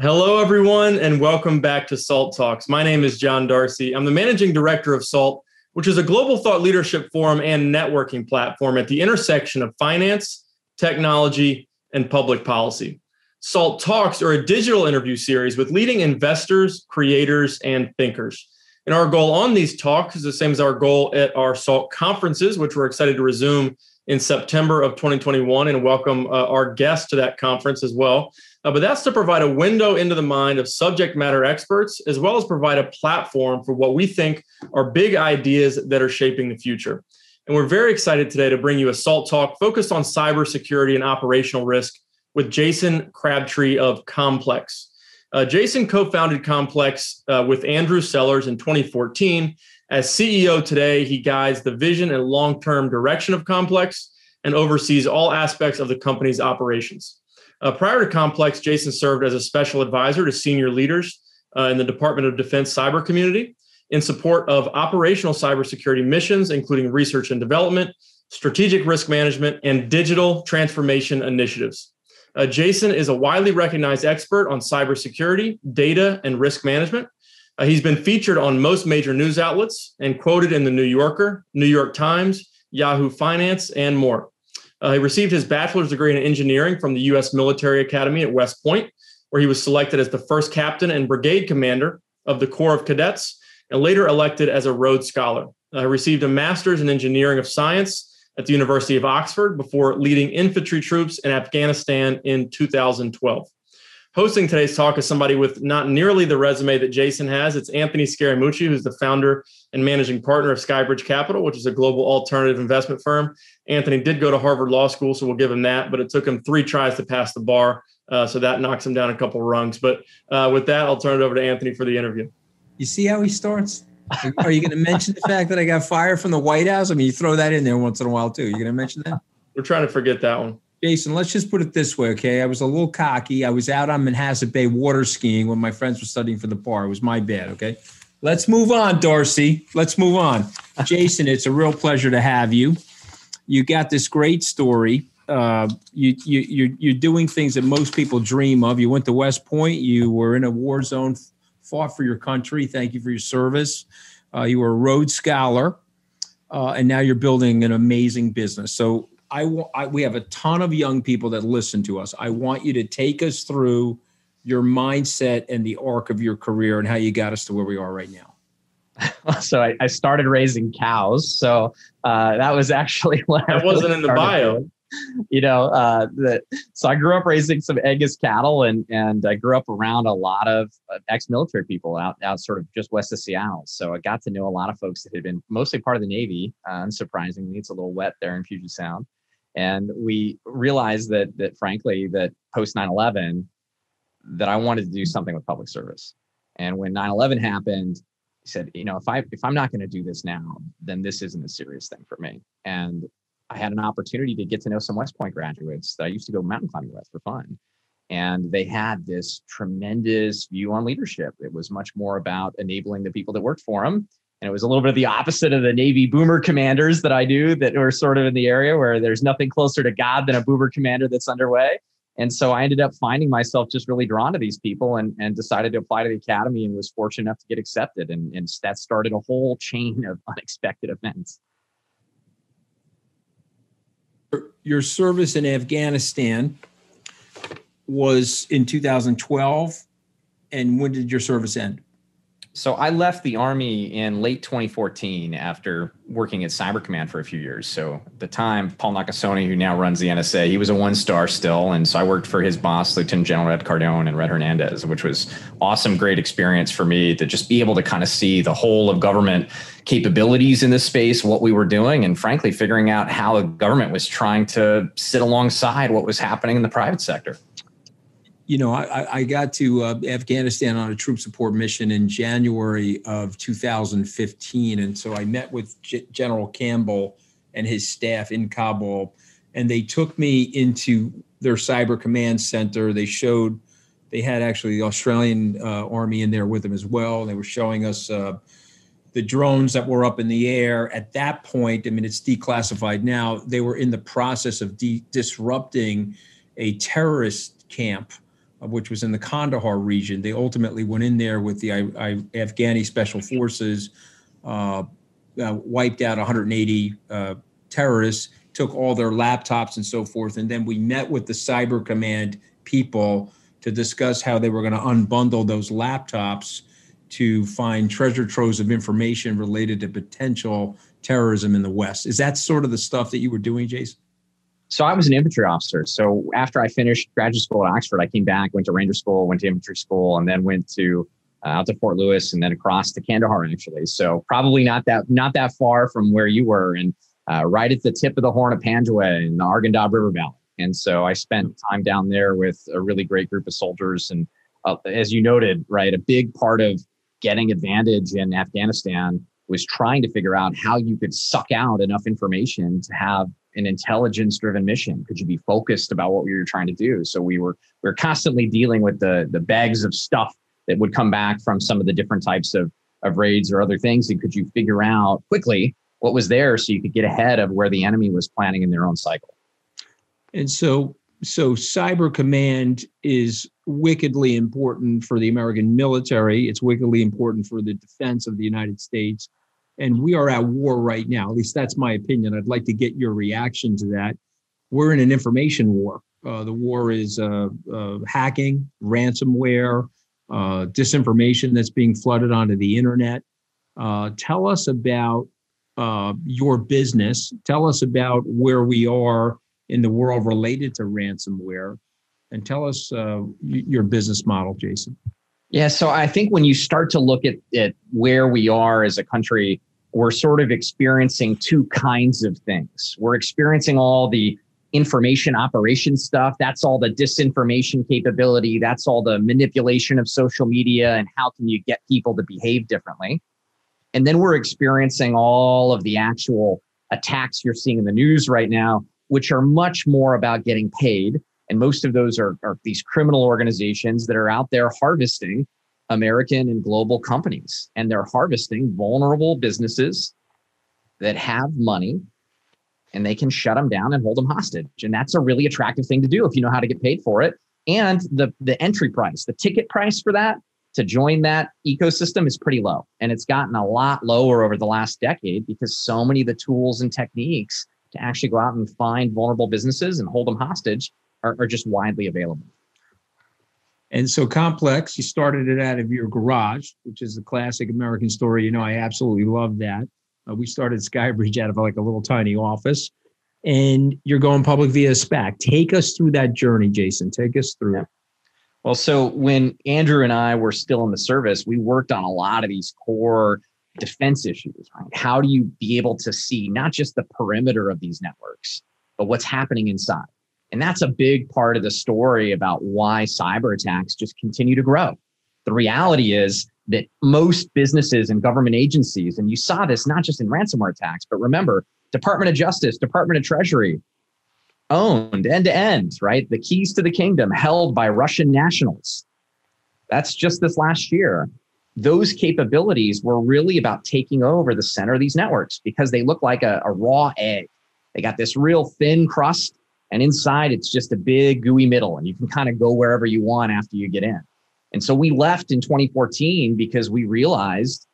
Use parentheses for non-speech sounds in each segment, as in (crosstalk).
Hello, everyone, and welcome back to SALT Talks. My name is John Darcy. I'm the managing director of SALT, which is a global thought leadership forum and networking platform at the intersection of finance, technology, and public policy. SALT Talks are a digital interview series with leading investors, creators, and thinkers. And our goal on these talks is the same as our goal at our SALT conferences, which we're excited to resume in September of 2021 and welcome uh, our guests to that conference as well. Uh, but that's to provide a window into the mind of subject matter experts, as well as provide a platform for what we think are big ideas that are shaping the future. And we're very excited today to bring you a SALT talk focused on cybersecurity and operational risk with Jason Crabtree of QOMPLX. Uh, Jason co founded QOMPLX uh, with Andrew Sellers in 2014 as CEO today, he guides the vision and long term direction of QOMPLX and oversees all aspects of the company's operations. Uh, prior to QOMPLX, Jason served as a special advisor to senior leaders uh, in the Department of Defense cyber community in support of operational cybersecurity missions, including research and development, strategic risk management, and digital transformation initiatives. Uh, Jason is a widely recognized expert on cybersecurity, data, and risk management. Uh, he's been featured on most major news outlets and quoted in the New Yorker, New York Times, Yahoo Finance, and more. Uh, he received his bachelor's degree in engineering from the U.S. Military Academy at West Point, where he was selected as the first captain and brigade commander of the Corps of Cadets, and later elected as a Rhodes Scholar. Uh, he received a master's in engineering of science at the University of Oxford before leading infantry troops in Afghanistan in 2012. Hosting today's talk is somebody with not nearly the resume that Jason has. It's Anthony Scaramucci, who's the founder and managing partner of Skybridge Capital, which is a global alternative investment firm. Anthony did go to Harvard Law School, so we'll give him that, but it took him three tries to pass the bar. Uh, so that knocks him down a couple rungs. But uh, with that, I'll turn it over to Anthony for the interview. You see how he starts? Are you going to mention the fact that I got fired from the White House? I mean, you throw that in there once in a while too. You going to mention that? We're trying to forget that one. Jason, let's just put it this way, okay? I was a little cocky. I was out on Manhasset Bay water skiing when my friends were studying for the bar. It was my bad, okay? Let's move on, Darcy. Let's move on. Jason, it's a real pleasure to have you. You got this great story. Uh, you, you, you're, you're doing things that most people dream of. You went to West Point. You were in a war zone, fought for your country. Thank you for your service. Uh, you were a Rhodes Scholar, uh, and now you're building an amazing business. So I want we have a ton of young people that listen to us. I want you to take us through your mindset and the arc of your career and how you got us to where we are right now. (laughs) so I, I started raising cows. So uh, that was actually (laughs) what that I wasn't in the bio. With. You know, uh, that so I grew up raising some Angus cattle, and and I grew up around a lot of uh, ex-military people out out sort of just west of Seattle. So I got to know a lot of folks that had been mostly part of the Navy. Uh, unsurprisingly, it's a little wet there in Puget Sound and we realized that that frankly that post 9-11 that i wanted to do something with public service. And when 9-11 happened he said you know if i if i'm not going to do this now then this isn't a serious thing for me. And i had an opportunity to get to know some west point graduates that i used to go mountain climbing with for fun. And they had this tremendous view on leadership. It was much more about enabling the people that worked for them and it was a little bit of the opposite of the Navy boomer commanders that I knew that were sort of in the area where there's nothing closer to God than a boomer commander that's underway. And so I ended up finding myself just really drawn to these people and, and decided to apply to the academy and was fortunate enough to get accepted. And, and that started a whole chain of (laughs) unexpected events. Your service in Afghanistan was in 2012. And when did your service end? So I left the Army in late 2014 after working at Cyber Command for a few years. So at the time, Paul Nakasone, who now runs the NSA, he was a one star still. And so I worked for his boss, Lieutenant General Ed Cardon and Rhett Hernandez, which was awesome, great experience for me to just be able to kind of see the whole of government capabilities in this space, what we were doing, and frankly, figuring out how the government was trying to sit alongside what was happening in the private sector you know, I, I got to uh, Afghanistan on a troop support mission in January of 2015. And so I met with G- General Campbell and his staff in Kabul, and they took me into their cyber command center. They showed, they had actually the Australian uh, Army in there with them as well. They were showing us uh, the drones that were up in the air. At that point, I mean, it's declassified now, they were in the process of de- disrupting a terrorist camp which was in the Kandahar region. They ultimately went in there with the I, I, Afghani special forces, uh, uh, wiped out 180 uh, terrorists, took all their laptops and so forth. And then we met with the Cyber Command people to discuss how they were going to unbundle those laptops to find treasure troves of information related to potential terrorism in the West. Is that sort of the stuff that you were doing, Jason? So I was an infantry officer. So after I finished graduate school at Oxford, I came back, went to Ranger School, went to infantry school, and then went to uh, out to Fort Lewis, and then across to Kandahar. Actually, so probably not that not that far from where you were, and uh, right at the tip of the Horn of Panjwai in the Arghandab River Valley. And so I spent time down there with a really great group of soldiers. And uh, as you noted, right, a big part of getting advantage in Afghanistan was trying to figure out how you could suck out enough information to have an intelligence driven mission could you be focused about what we were trying to do so we were we were constantly dealing with the the bags of stuff that would come back from some of the different types of of raids or other things and could you figure out quickly what was there so you could get ahead of where the enemy was planning in their own cycle and so so cyber command is wickedly important for the American military. It's wickedly important for the defense of the United States. And we are at war right now. At least that's my opinion. I'd like to get your reaction to that. We're in an information war. Uh, the war is uh, uh, hacking, ransomware, uh, disinformation that's being flooded onto the internet. Uh, tell us about uh, your business. Tell us about where we are in the world related to ransomware and tell us your business model, Jason. Yeah, so I think when you start to look at, at where we are as a country, we're sort of experiencing two kinds of things. We're experiencing all the information operation stuff. That's all the disinformation capability. That's all the manipulation of social media and how can you get people to behave differently. And then we're experiencing all of the actual attacks you're seeing in the news right now, which are much more about getting paid and most of those are, are these criminal organizations that are out there harvesting American and global companies. And they're harvesting vulnerable businesses that have money and they can shut them down and hold them hostage. And that's a really attractive thing to do if you know how to get paid for it. And the, the entry price, the ticket price for that to join that ecosystem is pretty low. And it's gotten a lot lower over the last decade because so many of the tools and techniques to actually go out and find vulnerable businesses and hold them hostage are, are just widely available. And so QOMPLX, you started it out of your garage, which is a classic American story. You know, I absolutely love that. Uh, we started Skybridge out of like a little tiny office, and you're going public via SPAC. Take us through that journey, Jason. Take us through yeah. Well, so when Andrew and I were still in the service, we worked on a lot of these core defense issues. Right? How do you be able to see not just the perimeter of these networks, but what's happening inside? And that's a big part of the story about why cyber attacks just continue to grow. The reality is that most businesses and government agencies, and you saw this not just in ransomware attacks, but remember, Department of Justice, Department of Treasury, owned end to end, right? The keys to the kingdom held by Russian nationals. That's just this last year. Those capabilities were really about taking over the center of these networks because they look like a, a raw egg. They got this real thin crust and inside, it's just a big gooey middle, and you can kind of go wherever you want after you get in. And so we left in 2014 because we realized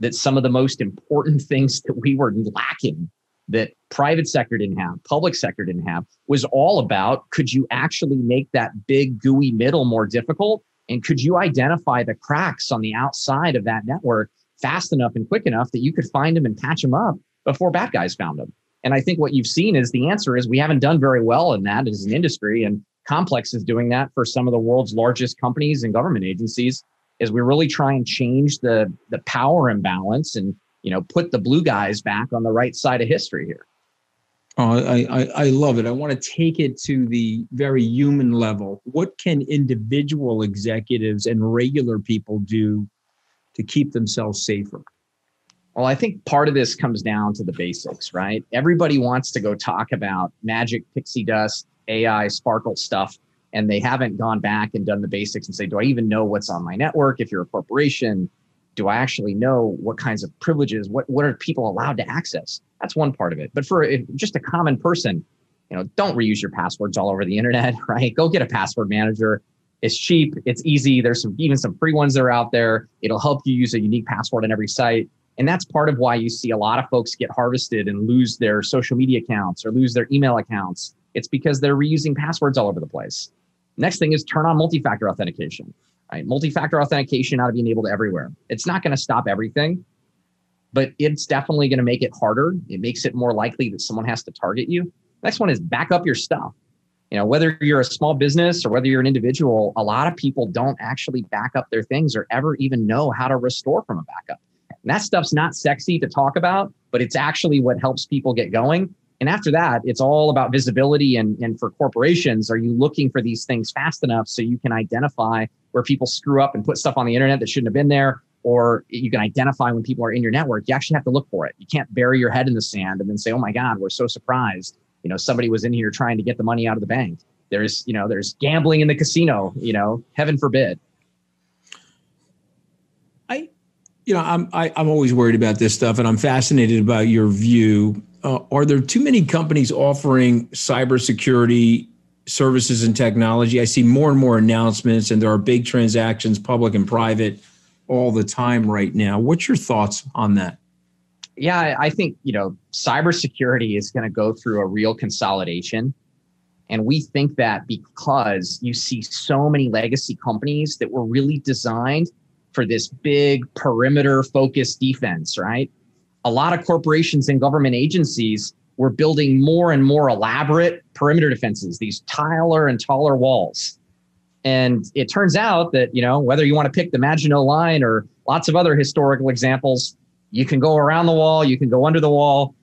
that some of the most important (laughs) things that we were lacking that private sector didn't have, public sector didn't have, was all about could you actually make that big gooey middle more difficult? And could you identify the cracks on the outside of that network fast enough and quick enough that you could find them and patch them up before bad guys found them? And I think what you've seen is the answer is we haven't done very well in that as an industry. And QOMPLX is doing that for some of the world's largest companies and government agencies as we really try and change the the power imbalance and you know put the blue guys back on the right side of history here. Oh, I, I, I love it. I want to take it to the very human level. What can individual executives and regular people do to keep themselves safer? Well, I think part of this comes down to the basics, right? Everybody wants to go talk about magic pixie dust, AI, sparkle stuff, and they haven't gone back and done the basics and say, do I even know what's on my network? If you're a corporation, do I actually know what kinds of privileges, what, what are people allowed to access? That's one part of it. But for just a common person, you know, don't reuse your passwords all over the internet, (laughs) right? Go get a password manager. It's cheap, it's easy. There's some even some free ones that are out there. It'll help you use a unique password on every site. And that's part of why you see a lot of folks get harvested and lose their social media accounts or lose their email accounts. It's because they're reusing passwords all over the place. Next thing is turn on multi-factor authentication. Right? Multi-factor authentication ought to be enabled everywhere. It's not going to stop everything, but it's definitely going to make it harder. It makes it more likely that someone has to target you. Next one is back up your stuff. You know, whether you're a small business or whether you're an individual, a lot of people don't actually back up their things or ever even know how to restore from a backup. And that stuff's not sexy to talk about, but it's actually what helps people get going. And after that, it's all about visibility. And, and for corporations, are you looking for these things fast enough so you can identify where people screw up and put stuff on the internet that shouldn't have been there? Or you can identify when people are in your network. You actually have to look for it. You can't bury your head in the sand and then say, oh my God, we're so surprised. You know, somebody was in here trying to get the money out of the bank. There's, you know, there's gambling in the casino, you know, heaven forbid. I, you know, I'm I, am i am always worried about this stuff, and I'm fascinated about your view uh, are there too many companies offering cybersecurity services and technology? I see more and more announcements, and there are big transactions, public and private, all the time right now. What's your thoughts on that? Yeah, I think you know cybersecurity is going to go through a real consolidation. And we think that because you see so many legacy companies that were really designed for this big perimeter focused defense, right? a lot of corporations and government agencies were building more and more elaborate perimeter defenses, these taller and taller walls. And it turns out that, you know, whether you want to pick the Maginot Line or lots of other historical examples, you can go around the wall, you can go under the wall.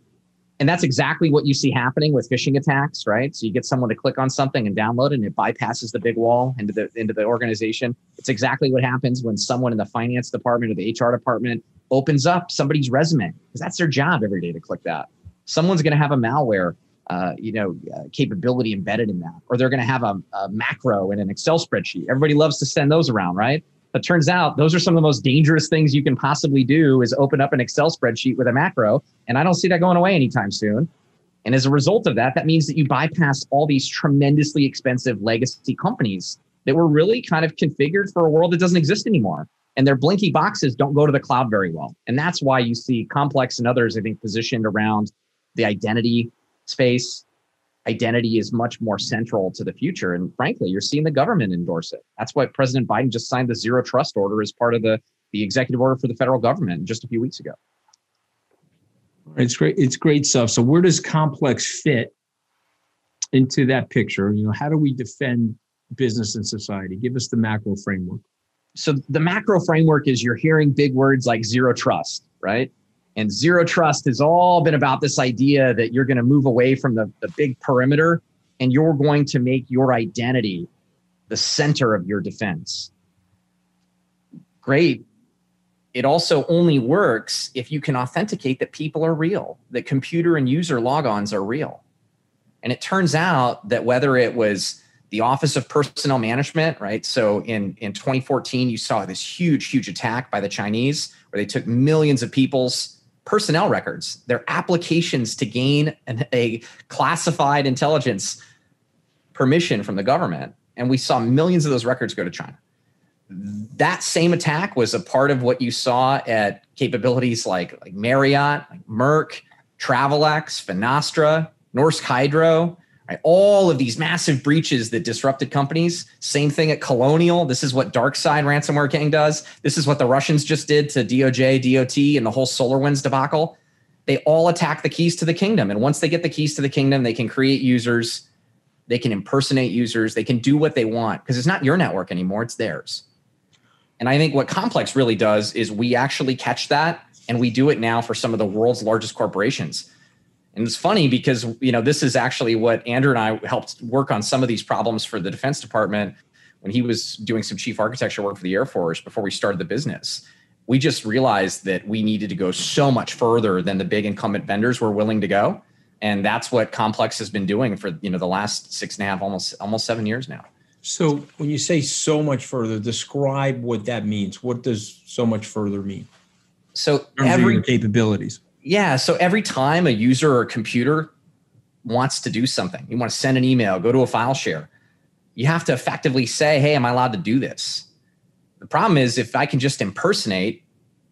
And that's exactly what you see happening with phishing attacks, right? So you get someone to click on something and download it and it bypasses the big wall into the into the organization. It's exactly what happens when someone in the finance department or the HR department opens up somebody's resume because that's their job every day to click that. Someone's going to have a malware, uh, you know, uh, capability embedded in that, or they're going to have a, a macro in an Excel spreadsheet. Everybody loves to send those around, right? But turns out those are some of the most dangerous things you can possibly do is open up an Excel spreadsheet with a macro. And I don't see that going away anytime soon. And as a result of that, that means that you bypass all these tremendously expensive legacy companies that were really kind of configured for a world that doesn't exist anymore and their blinky boxes don't go to the cloud very well. And that's why you see QOMPLX and others, I think, positioned around the identity space. Identity is much more central to the future. And frankly, you're seeing the government endorse it. That's why President Biden just signed the zero trust order as part of the, the executive order for the federal government just a few weeks ago. It's great. It's great stuff. So where does QOMPLX fit into that picture? You know, how do we defend business and society? Give us the macro framework so the macro framework is you're hearing big words like zero trust, right? And zero trust has all been about this idea that you're going to move away from the, the big perimeter and you're going to make your identity the center of your defense. Great. It also only works if you can authenticate that people are real, that computer and user logons are real. And it turns out that whether it was the Office of Personnel Management, right? So in, in 2014, you saw this huge, huge attack by the Chinese where they took millions of people's personnel records, their applications to gain an, a classified intelligence permission from the government. And we saw millions of those records go to China. That same attack was a part of what you saw at capabilities like, like Marriott, like Merck, Travelex, Finastra, Norsk Hydro, Right? All of these massive breaches that disrupted companies. Same thing at Colonial. This is what DarkSide ransomware gang does. This is what the Russians just did to DOJ, DOT, and the whole SolarWinds debacle. They all attack the keys to the kingdom. And once they get the keys to the kingdom, they can create users, they can impersonate users, they can do what they want because it's not your network anymore, it's theirs. And I think what QOMPLX really does is we actually catch that and we do it now for some of the world's largest corporations. And it's funny because you know this is actually what Andrew and I helped work on some of these problems for the Defense Department when he was doing some chief architecture work for the Air Force before we started the business. We just realized that we needed to go so much further than the big incumbent vendors were willing to go, and that's what QOMPLX has been doing for you know the last six and a half, almost almost seven years now. So when you say so much further, describe what that means. What does so much further mean? So every capabilities yeah. So every time a user or a computer wants to do something, you want to send an email, go to a file share, You have to effectively say, hey, am I allowed to do this? The problem is if I can just impersonate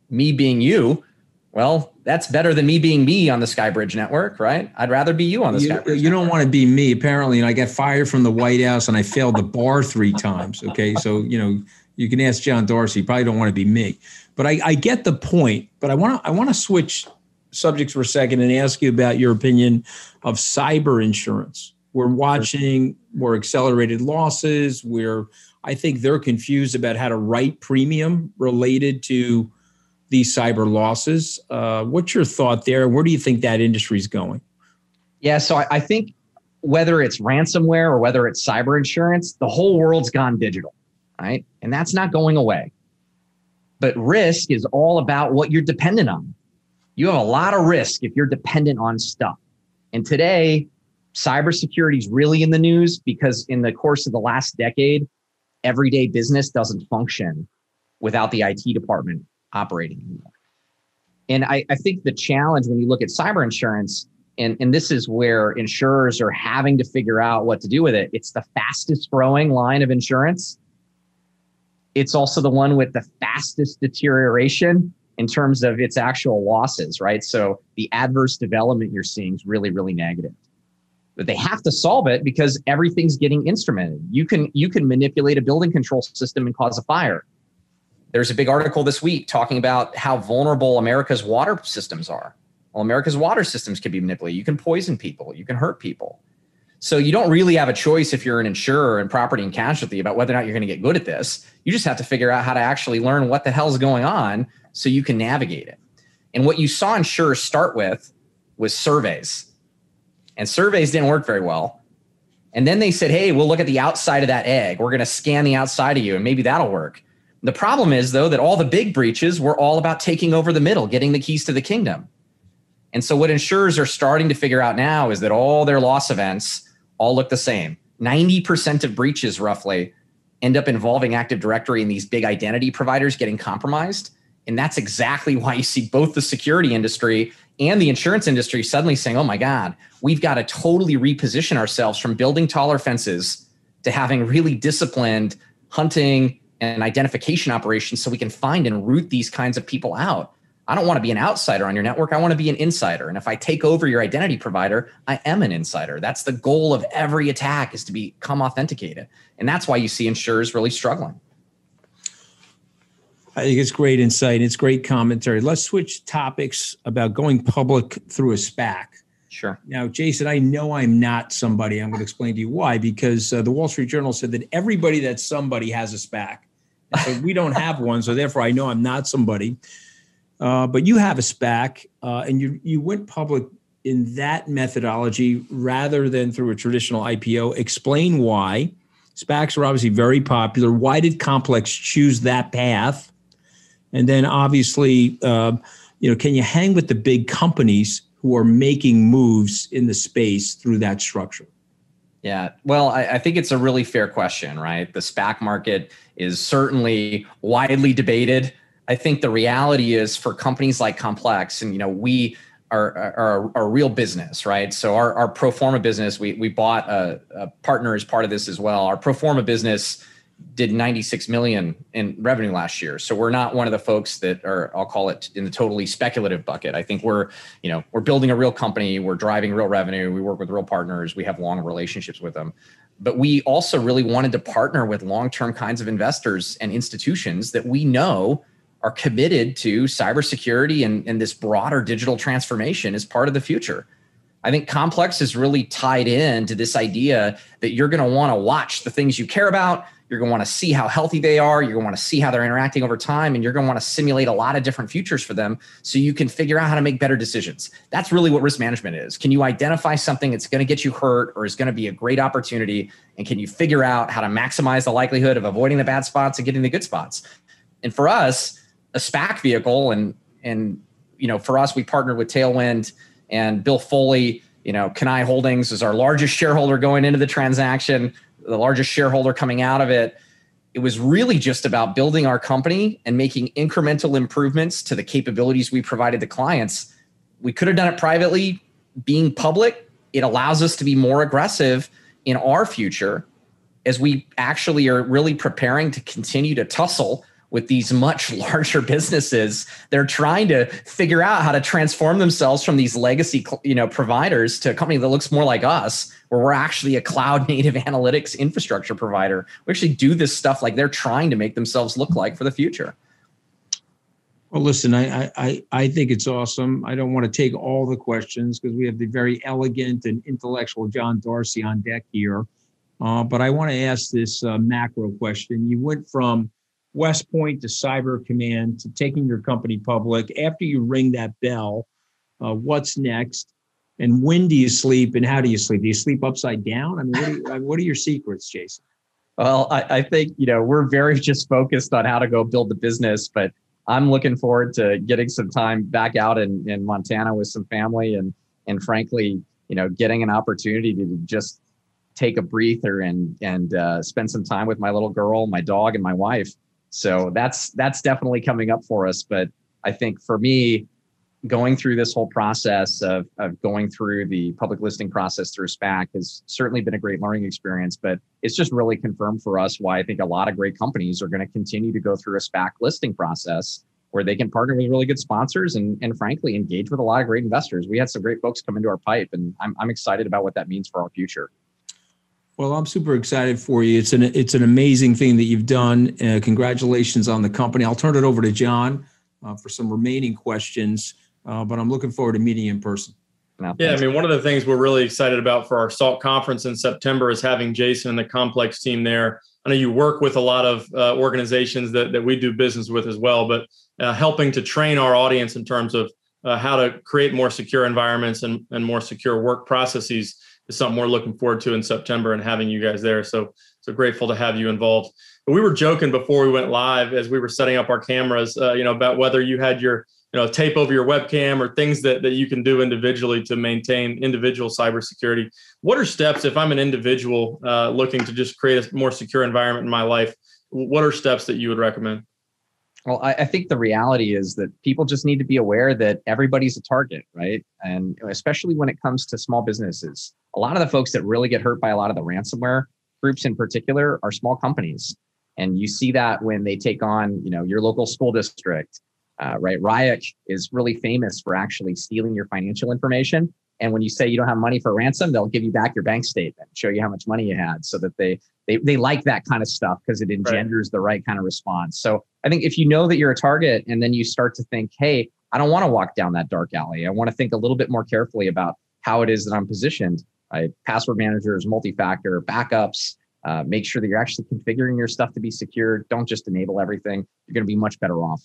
me being you, well, that's better than me being me on the Skybridge network, right? I'd rather be you on the you, Skybridge. You don't want to be me, apparently. And I got fired from the White House and I failed the bar three times. Okay. So, you know, you can ask John Darcy. You probably don't want to be me. But I, I get the point. But I want to I want to switch subjects for a second and ask you about your opinion of cyber insurance. We're watching more accelerated losses. We're I think they're confused about how to write premium related to these cyber losses. Uh, what's your thought there? Where do you think that industry is going? Yeah, so I, I think whether it's ransomware or whether it's cyber insurance, the whole world's gone digital, right? And that's not going away. But risk is all about what you're dependent on. You have a lot of risk if you're dependent on stuff. And today, cybersecurity is really in the news because in the course of the last decade, everyday business doesn't function without the IT department operating anymore. And I, I think the challenge when you look at cyber insurance, and, and this is where insurers are having to figure out what to do with it. It's the fastest growing line of insurance. It's also the one with the fastest deterioration in terms of its actual losses, right? So the adverse development you're seeing is really, really negative. But they have to solve it because everything's getting instrumented. You can you can manipulate a building control system and cause a fire. There's a big article this week talking about how vulnerable America's water systems are. Well, America's water systems can be manipulated. You can poison people, you can hurt people. So you don't really have a choice if you're an insurer in property and casualty about whether or not you're going to get good at this. You just have to figure out how to actually learn what the hell's going on so you can navigate it. And what you saw insurers start with was surveys. And surveys didn't work very well. And then they said, hey, we'll look at the outside of that egg. We're going to scan the outside of you, and maybe that'll work. The problem is, though, that all the big breaches were all about taking over the middle, getting the keys to the kingdom. And so, what insurers are starting to figure out now is that all their loss events all look the same. 90% of breaches, roughly, end up involving Active Directory and these big identity providers getting compromised. And that's exactly why you see both the security industry and the insurance industry suddenly saying, oh my God, we've got to totally reposition ourselves from building taller fences to having really disciplined hunting and identification operations so we can find and root these kinds of people out. I don't want to be an outsider on your network. I want to be an insider. And if I take over your identity provider, I am an insider. That's the goal of every attack is to become authenticated. And that's why you see insurers really struggling. I think it's great insight. It's great commentary. Let's switch topics about going public through a SPAC. Sure. Now, Jason, I know I'm not somebody. I'm going to explain to you why. Because uh, the Wall Street Journal said that everybody that's somebody has a SPAC. So we don't have one, so therefore I know I'm not somebody. Uh, but you have a SPAC, uh, and you you went public in that methodology rather than through a traditional IPO. Explain why. SPACs are obviously very popular. Why did QOMPLX choose that path? And then obviously, uh, you know, can you hang with the big companies who are making moves in the space through that structure? Yeah, well, I, I, think it's a really fair question, right? The SPAC market is certainly widely debated. I think the reality is for companies like QOMPLX, and you know, we are, are, are a real business, right? So our, our pro forma business, we, we bought a, a partner as part of this as well. Our pro forma business did 96 million in revenue last year. So we're not one of the folks that are, I'll call it in the totally speculative bucket. I think we're, you know, we're building a real company, we're driving real revenue, we work with real partners, we have long relationships with them. But we also really wanted to partner with long-term kinds of investors and institutions that we know are committed to cybersecurity and, and this broader digital transformation as part of the future. I think QOMPLX is really tied in to this idea that you're going to want to watch the things you care about. You're going to want to see how healthy they are. You're going to want to see how they're interacting over time. And you're going to want to simulate a lot of different futures for them so you can figure out how to make better decisions. That's really what risk management is. Can you identify something that's going to get you hurt or is going to be a great opportunity? And can you figure out how to maximize the likelihood of avoiding the bad spots and getting the good spots? And for us, a SPAC vehicle, and and you know, for us, we partnered with Tailwind and Bill Foley. You know, Cannae Holdings is our largest shareholder going into the transaction, the largest shareholder coming out of it. It was really just about building our company and making incremental improvements to the capabilities we provided to clients. We could have done it privately. Being public, it allows us to be more aggressive in our future as we actually are really preparing to continue to tussle with these much (laughs) larger businesses they're trying to figure out how to transform themselves from these legacy you know providers to a company that looks more like us where we're actually a cloud (laughs) native analytics infrastructure provider. We actually do this stuff like they're trying to make themselves look like for the future. Well listen i i i think it's awesome. I don't want to take all the questions because we have the very elegant and intellectual john darcy on deck here. Uh, but i want to ask this uh, macro question. You went from West Point to Cyber Command to taking your company public. After you ring that bell, uh, what's next? And when do you sleep? And how do you sleep? Do you sleep upside down? I mean, what are, you, what are your secrets, Jason? Well, I, I think you know we're very (laughs) just focused on how to go build the business, but I'm looking forward to getting some time back out in, in Montana with some family and and frankly, you know, getting an opportunity to just take a breather and and uh, spend some time with my little girl, my dog, and my wife. So that's that's definitely coming up for us. But I think for me, going through this whole process of, of going through the public listing process through SPAC has certainly been a great learning experience, but it's just really confirmed for us why I think a lot of great companies are going to continue to go through a SPAC listing process where they can partner with really good sponsors and, and frankly engage with a lot of great investors. We had some great folks come into our pipe and I'm, I'm excited about what that means for our future. Well, I'm super excited for you. It's an it's an amazing thing that you've done. Uh, congratulations on the company. I'll turn it over to John uh, for some remaining questions, uh, but I'm looking forward to meeting you in person. Yeah, I mean, one of the things we're really excited about for our SALT conference in September is having Jason and the QOMPLX team there. I know you work with a lot of uh, organizations that, that we do business with as well, but uh, helping to train our audience in terms of uh, how to create more secure environments and, and more secure work processes is something we're looking forward to in September and having you guys there. So so grateful to have you involved. But we were joking before we went live as we were setting up our cameras, uh, you know, about whether you had your you know tape over your webcam or things that that you can do individually to maintain individual cybersecurity. What are steps if I'm an individual uh, looking to just create a more secure environment in my life? What are steps that you would recommend? Well, I, I, think the reality is that people just need to be aware that everybody's a target, right? And especially when it comes to small businesses, a lot of the folks that really get hurt by a lot of the ransomware groups in particular are small companies. And you see that when they take on, you know, your local school district, uh, right? Ryuk is really famous for actually stealing your financial information. And when you say you don't have money for ransom, they'll give you back your bank statement, show you how much money you had, so that they they they like that kind of stuff because it engenders right. the right kind of response. So I think if you know that you're a target, and then you start to think, hey, I don't want to walk down that dark alley. I want to think a little bit more carefully about how it is that I'm positioned. Right? Password managers, multi-factor, backups. Uh, make sure that you're actually configuring your stuff to be secure. Don't just enable everything. You're going to be much better off.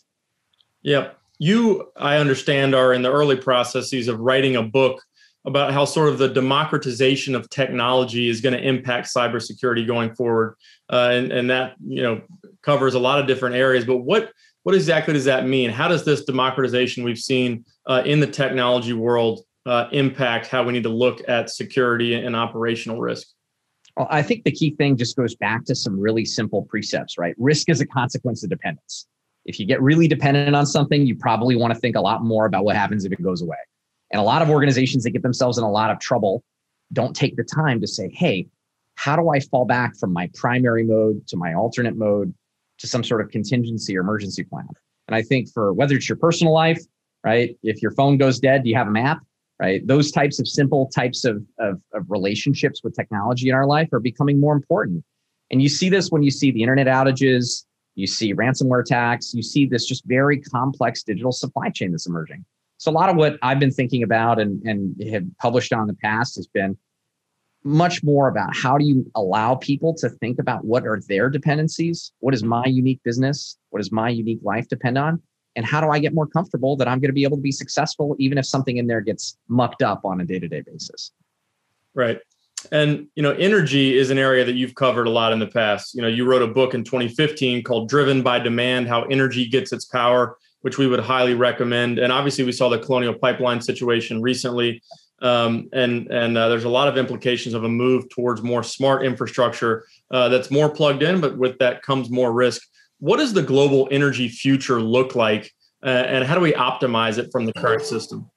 Yep. You, I understand, are in the early processes of writing a book about how sort of the democratization of technology is going to impact cybersecurity going forward, uh, and and that you know covers a lot of different areas. But what what exactly does that mean? How does this democratization we've seen uh, in the technology world uh, impact how we need to look at security and operational risk? Well, I think the key thing just goes back to some really simple precepts, right? Risk is a consequence of dependence. If you get really dependent on something, you probably want to think a lot more about what happens if it goes away. And a lot of organizations that get themselves in a lot of trouble don't take the time to say, hey, how do I fall back from my primary mode to my alternate mode to some sort of contingency or emergency plan? And I think for whether it's your personal life, right? If your phone goes dead, do you have a map? Right. Those types of simple types of, of, of relationships with technology in our life are becoming more important. And you see this when you see the internet outages, you see ransomware attacks, you see this just very complex digital supply chain that's emerging. So a lot of what I've been thinking about and, and have published on in the past has been much more about how do you allow people to think about what are their dependencies? What is my unique business? What does my unique life depend on? And how do I get more comfortable that I'm going to be able to be successful even if something in there gets mucked up on a day-to-day basis? Right. And you know, energy is an area that you've covered a lot in the past. You know, you wrote a book in 2015 called Driven by Demand: How Energy Gets Its Power which we would highly recommend. And obviously, we saw the Colonial Pipeline situation recently, um, and and uh, there's a lot of implications of a move towards more smart infrastructure uh, that's more plugged in, but with that comes more risk. What does the global energy future look like, uh, and how do we optimize it from the current system?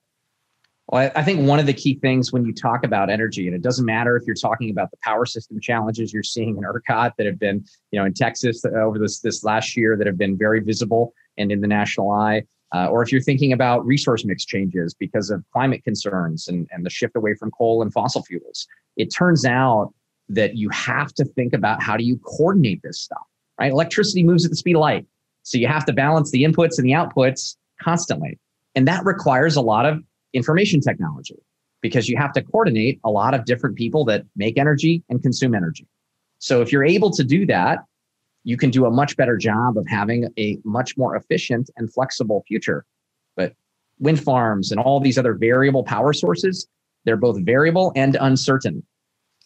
Well, I think one of the key things when you talk about energy, and it doesn't matter if you're talking about the power system challenges you're seeing in ERCOT that have been, you know, in Texas over this this last year that have been very visible and in the national eye, uh, or if you're thinking about resource mix changes because of climate concerns and, and the shift away from coal and fossil fuels, it turns out that you have to think about how do you coordinate this stuff, right? Electricity moves at the speed of light. So you have to balance the inputs and the outputs constantly. And that requires a lot of information technology because you have to coordinate a lot of different people that make energy and consume energy. So if you're able to do that, you can do a much better job of having a much more efficient and flexible future. But wind farms and all these other variable power sources, they're both variable and uncertain.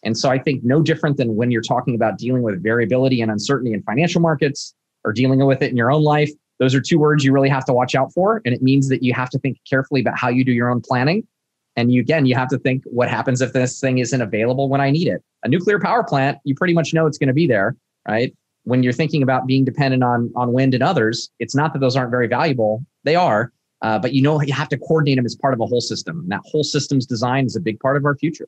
And so I think no different than when you're talking about dealing with variability and uncertainty in financial markets or dealing with it in your own life, those are two words you really have to watch out for. And it means that you have to think carefully about how you do your own planning. And you, again, you have to think what happens if this thing isn't available when I need it. A nuclear power plant, you pretty much know it's going to be there, right? When you're thinking about being dependent on, on wind and others, it's not that those aren't very valuable. They are, uh, but you know you have to coordinate them as part of a whole system. And that whole system's design is a big part of our future.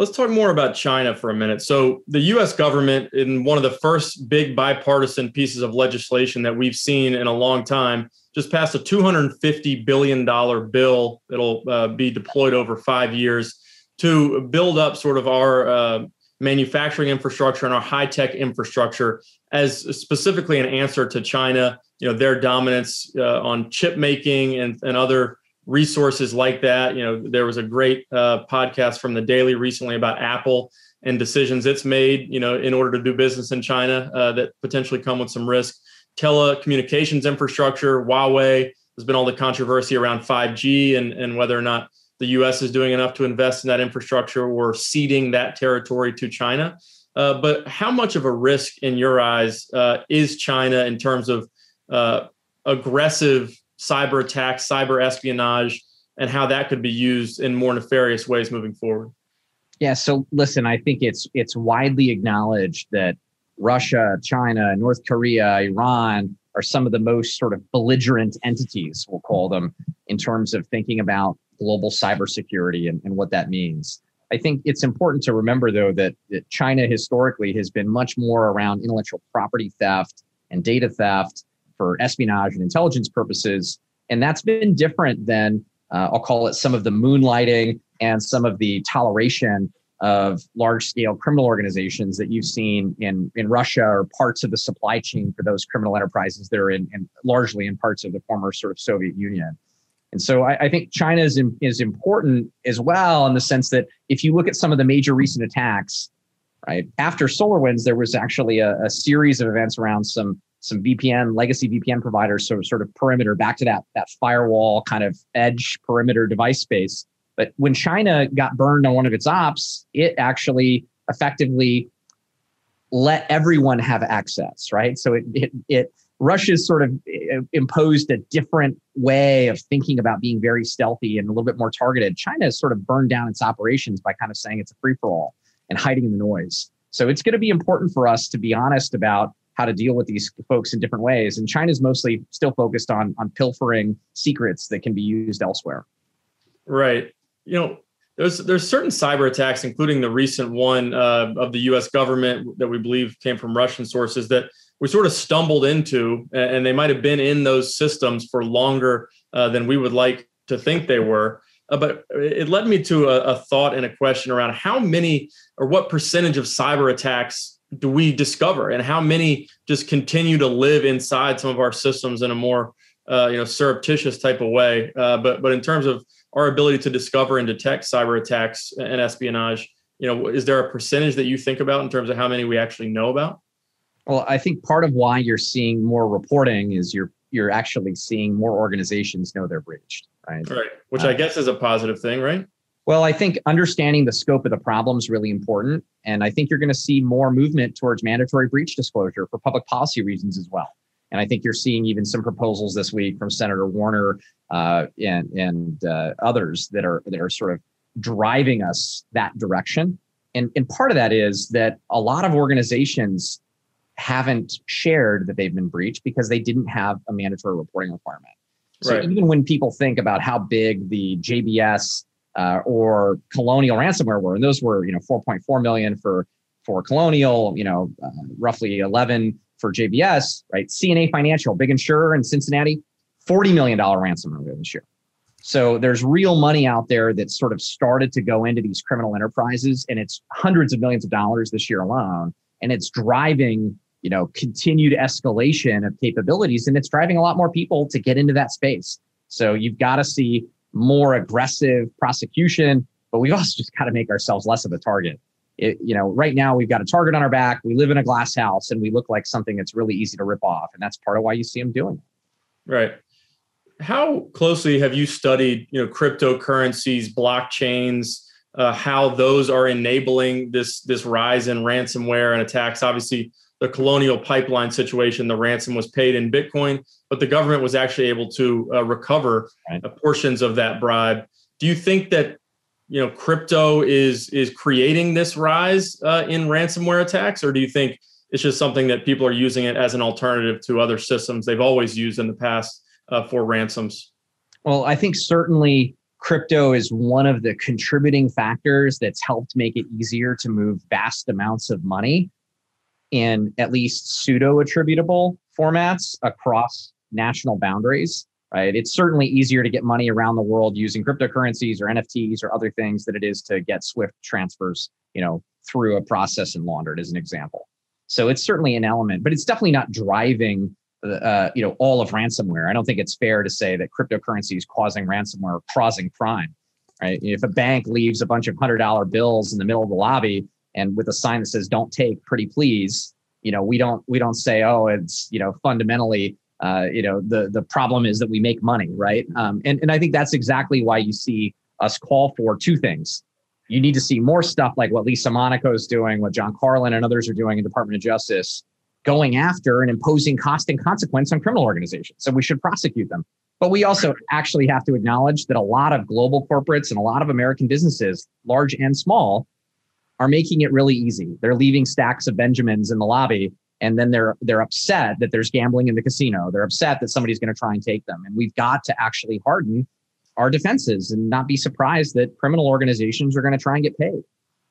Let's talk more about China for a minute. So, the US government, in one of the first big bipartisan pieces of legislation that we've seen in a long time, just passed a $250 billion bill that'll uh, be deployed over five years to build up sort of our uh, manufacturing infrastructure and our high tech infrastructure as specifically an answer to China, you know, their dominance uh, on chip making and, and other resources like that. You know, there was a great uh, podcast from the Daily recently about Apple and decisions it's made, you know, in order to do business in China uh, that potentially come with some risk. Telecommunications infrastructure, Huawei, there's been all the controversy around 5G and, and whether or not the US is doing enough to invest in that infrastructure or ceding that territory to China. Uh, but how much of a risk in your eyes uh, is China in terms of uh, aggressive cyber attacks, cyber espionage, and how that could be used in more nefarious ways moving forward? Yeah, so listen, I think it's it's widely acknowledged that Russia, China, North Korea, Iran are some of the most sort of belligerent entities, we'll call them, in terms of thinking about global cybersecurity and, and what that means. I think it's important to remember, though, that, that China historically has been much more around intellectual property theft and data theft for espionage and intelligence purposes. And that's been different than, uh, I'll call it some of the moonlighting and some of the toleration of large scale criminal organizations that you've seen in, in Russia or parts of the supply chain for those criminal enterprises that are in, in largely in parts of the former sort of Soviet Union. And so I, I think China is, is important as well in the sense that if you look at some of the major recent attacks, right after SolarWinds, there was actually a, a series of events around some some VPN legacy VPN providers, so sort of perimeter back to that that firewall kind of edge perimeter device space. But when China got burned on one of its ops, it actually effectively let everyone have access, right? So it it, it Russia's sort of uh, imposed a different way of thinking about being very stealthy and a little bit more targeted. China has sort of burned down its operations by kind of saying it's a free for all and hiding in the noise. So it's going to be important for us to be honest about how to deal with these folks in different ways. And China's mostly still focused on on pilfering secrets that can be used elsewhere. Right. You know, there's there's certain cyber attacks, including the recent one uh, of the U.S. government that we believe came from Russian sources that we sort of stumbled into, and they might have been in those systems for longer uh, than we would like to think they were. Uh, but it led me to a, a, thought and a question around how many or what percentage of cyber attacks do we discover? And how many just continue to live inside some of our systems in a more uh, you know surreptitious type of way? Uh, but but in terms of our ability to discover and detect cyber attacks and espionage you know is there a percentage that you think about in terms of how many we actually know about? Well i think part of why you're seeing more reporting is you're you're actually seeing more organizations know they're breached right? Right which uh, i guess is a positive thing right well, I think understanding the scope of the problem is really important. And I think you're going to see more movement towards mandatory breach disclosure for public policy reasons as well. And I think you're seeing even some proposals this week from Senator Warner uh, and, and uh, others that are that are sort of driving us that direction. And, and part of that is that a lot of organizations haven't shared that they've been breached because they didn't have a mandatory reporting requirement. So right. even when people think about how big the JBS uh, or Colonial ransomware were, and those were you know 4.4 million for for Colonial, you know uh, roughly 11 for JBS, right? CNA Financial, big insurer in Cincinnati, 40 million dollar ransomware this year. So there's real money out there that sort of started to go into these criminal enterprises, and it's hundreds of millions of dollars this year alone, and it's driving you know continued escalation of capabilities, and it's driving a lot more people to get into that space. So you've got to see more aggressive prosecution, but we've also just got to make ourselves less of a target. It, you know, right now we've got a target on our back. We live in a glass house, and we look like something that's really easy to rip off, and that's part of why you see them doing it. Right how closely have you studied you know cryptocurrencies blockchains uh, how those are enabling this this rise in ransomware and attacks obviously the colonial pipeline situation the ransom was paid in bitcoin but the government was actually able to uh, recover right. portions of that bribe do you think that you know crypto is is creating this rise uh, in ransomware attacks or do you think it's just something that people are using it as an alternative to other systems they've always used in the past uh, for ransoms? Well, I think certainly crypto is one of the contributing factors that's helped make it easier to move vast amounts of money in at least pseudo attributable formats across national boundaries right it's certainly easier to get money around the world using cryptocurrencies or nfts or other things than it is to get swift transfers you know through a process and laundered as an example so it's certainly an element but it's definitely not driving uh, you know all of ransomware. I don't think it's fair to say that cryptocurrency is causing ransomware or causing crime. Right? If a bank leaves a bunch of hundred dollar bills in the middle of the lobby and with a sign that says "Don't take, pretty please," you know we don't we don't say oh it's you know fundamentally uh, you know the the problem is that we make money right um, and and I think that's exactly why you see us call for two things. You need to see more stuff like what Lisa Monaco is doing, what John Carlin and others are doing in Department of Justice going after and imposing cost and consequence on criminal organizations. So we should prosecute them. But we also actually have to acknowledge that a lot of global corporates and a lot of American businesses, large and small, are making it really easy. They're leaving stacks of Benjamins in the lobby and then they're they're upset that there's gambling in the casino. They're upset that somebody's going to try and take them. And we've got to actually harden our defenses and not be surprised that criminal organizations are going to try and get paid.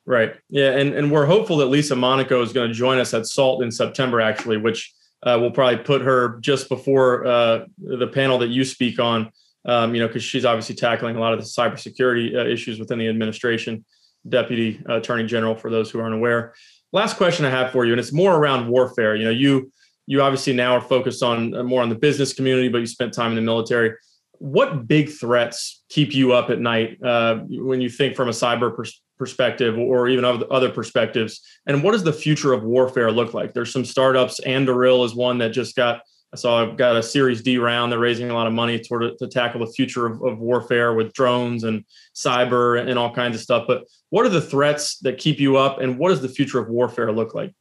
Right. Yeah. And, and we're hopeful that Lisa Monaco is going to join us at SALT in September, actually, which uh, will probably put her just before uh, the panel that you speak on, um, you know, because she's obviously tackling a lot of the cybersecurity uh, issues within the administration, Deputy Attorney General, for those who aren't aware. Last question I have for you, and it's more around warfare. You know, you you obviously now are focused on uh, more on the business community, but you spent time in the military. What big threats keep you up at night uh, when you think from a cyber perspective? perspective or even other perspectives and what does the future of warfare look like there's some startups anduril is one that just got saw I've got a series d round. They're raising a lot of money to, to tackle the future of, of warfare with drones and cyber and all kinds of stuff. But what are the threats that keep you up and what does the future of warfare look like?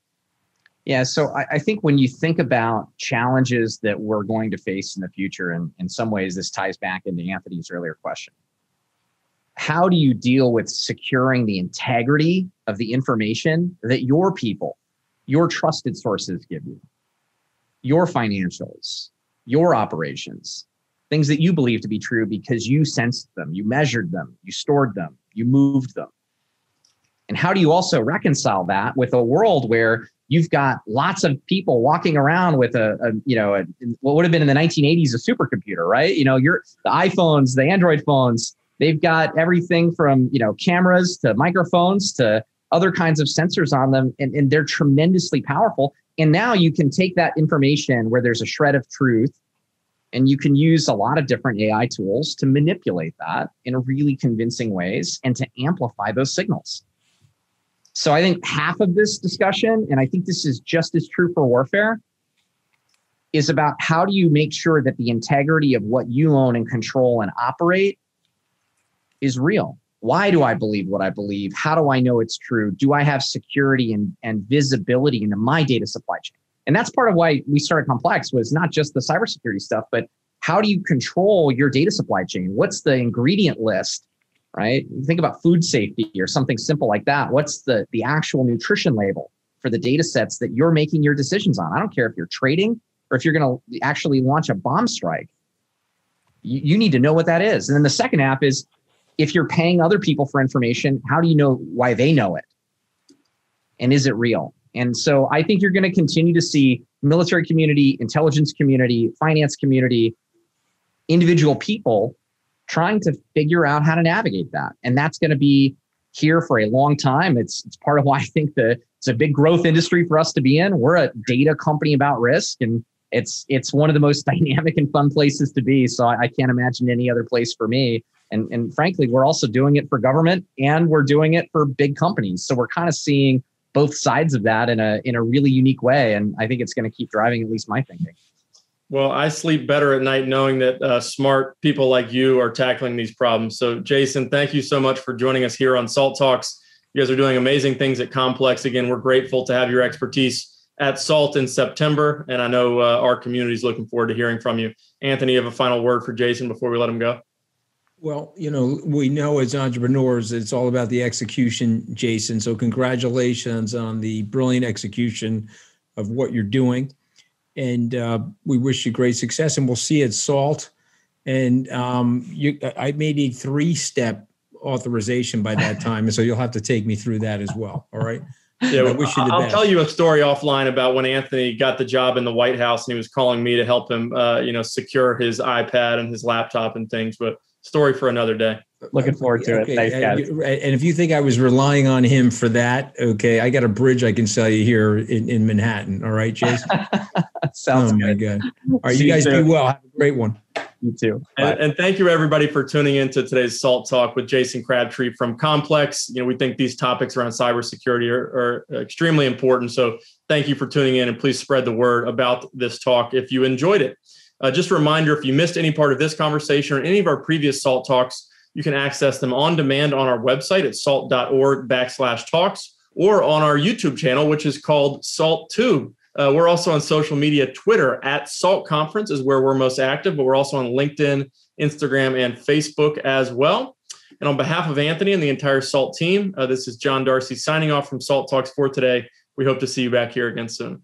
Yeah, so I, I, think when you think about challenges that we're going to face in the future, and in some ways this ties back into Anthony's earlier question, how do you deal with securing the integrity of the information that your people, your trusted sources give you, your financials, your operations, things that you believe to be true because you sensed them, you measured them, you stored them, you moved them. And how do you also reconcile that with a world where you've got lots of people walking around with a, a you know, a, what would have been in the 1980s a supercomputer, right? You know, your the iPhones, the Android phones, They've got everything from you know cameras to microphones to other kinds of sensors on them, and, and they're tremendously powerful. And now you can take that information where there's a shred of truth, and you can use a lot of different AI tools to manipulate that in really convincing ways and to amplify those signals. So I think half of this discussion, and I think this is just as true for warfare, is about how do you make sure that the integrity of what you own and control and operate is real. Why do I believe what I believe? How do I know it's true? Do I have security and, and visibility into my data supply chain? And that's part of why we started QOMPLX was not just the cybersecurity stuff, but how do you control your data supply chain? What's the ingredient list? Right? You think about food safety or something simple like that. What's the, the actual nutrition label for the data sets that you're making your decisions on? I don't care if you're trading or if you're going to actually launch a bomb strike you, you need to know what that is. And then the second app is if you're paying other people for information, how do you know why they know it? And is it real? And so I think you're going to continue to see military community, intelligence community, finance community, individual people trying to figure out how to navigate that. And that's going to be here for a long time. It's, it's part of why I think that it's a big growth industry for us to be in. We're a data company about risk and it's it's one of the most (laughs) dynamic and fun places to be. So I, I can't imagine any other place for me. And, and frankly, we're also doing it for government and we're doing it for big companies. So we're kind of seeing both sides of that in a in a really unique way. And I think it's going to keep driving at least my thinking. Well, I sleep better at night knowing that uh, smart people like you are tackling these problems. So, Jason, thank you so much for joining us here on Salt Talks. You guys are doing amazing things at QOMPLX. Again, we're grateful to have your expertise at SALT in September, and I know uh, our community is looking forward to hearing from you. Anthony, you have a final word for Jason before we let him go? Well, you know, we know as entrepreneurs, it's all about the execution, Jason. So, congratulations on the brilliant execution of what you're doing. And uh, we wish you great success. And we'll see you at SALT. And um, you, I may need three step authorization by that time. And so you'll have to take me through that as well. All right. Yeah, I wish you the I'll best. tell you a story offline about when Anthony got the job in the White House and he was calling me to help him, uh, you know, secure his iPad and his laptop and things. But story for another day. Looking forward to okay. it. Thanks, guys. And if you think I was relying on him for that, okay, I got a bridge I can sell you here in, in Manhattan. All right, Jason. (laughs) Sounds oh good. my god! (laughs) All right, See you guys you be well. Have a great one. You too. And, and, thank you everybody for tuning in to today's Salt Talk with Jason Crabtree from QOMPLX. You know, we think these topics around cybersecurity are, are extremely important. So thank you for tuning in and please spread the word about this talk if you enjoyed it. Uh, just a reminder if you missed any part of this conversation or any of our previous SALT talks, you can access them on demand on our website at salt.org backslash talks or on our YouTube channel, which is called Salt Tube. Uh, we're also on social media. Twitter at Salt Conference is where we're most active, but we're also on LinkedIn, Instagram, and Facebook as well. And on behalf of Anthony and the entire SALT team, uh, this is John Darcy signing off from SALT Talks for today. We hope to see you back here again soon.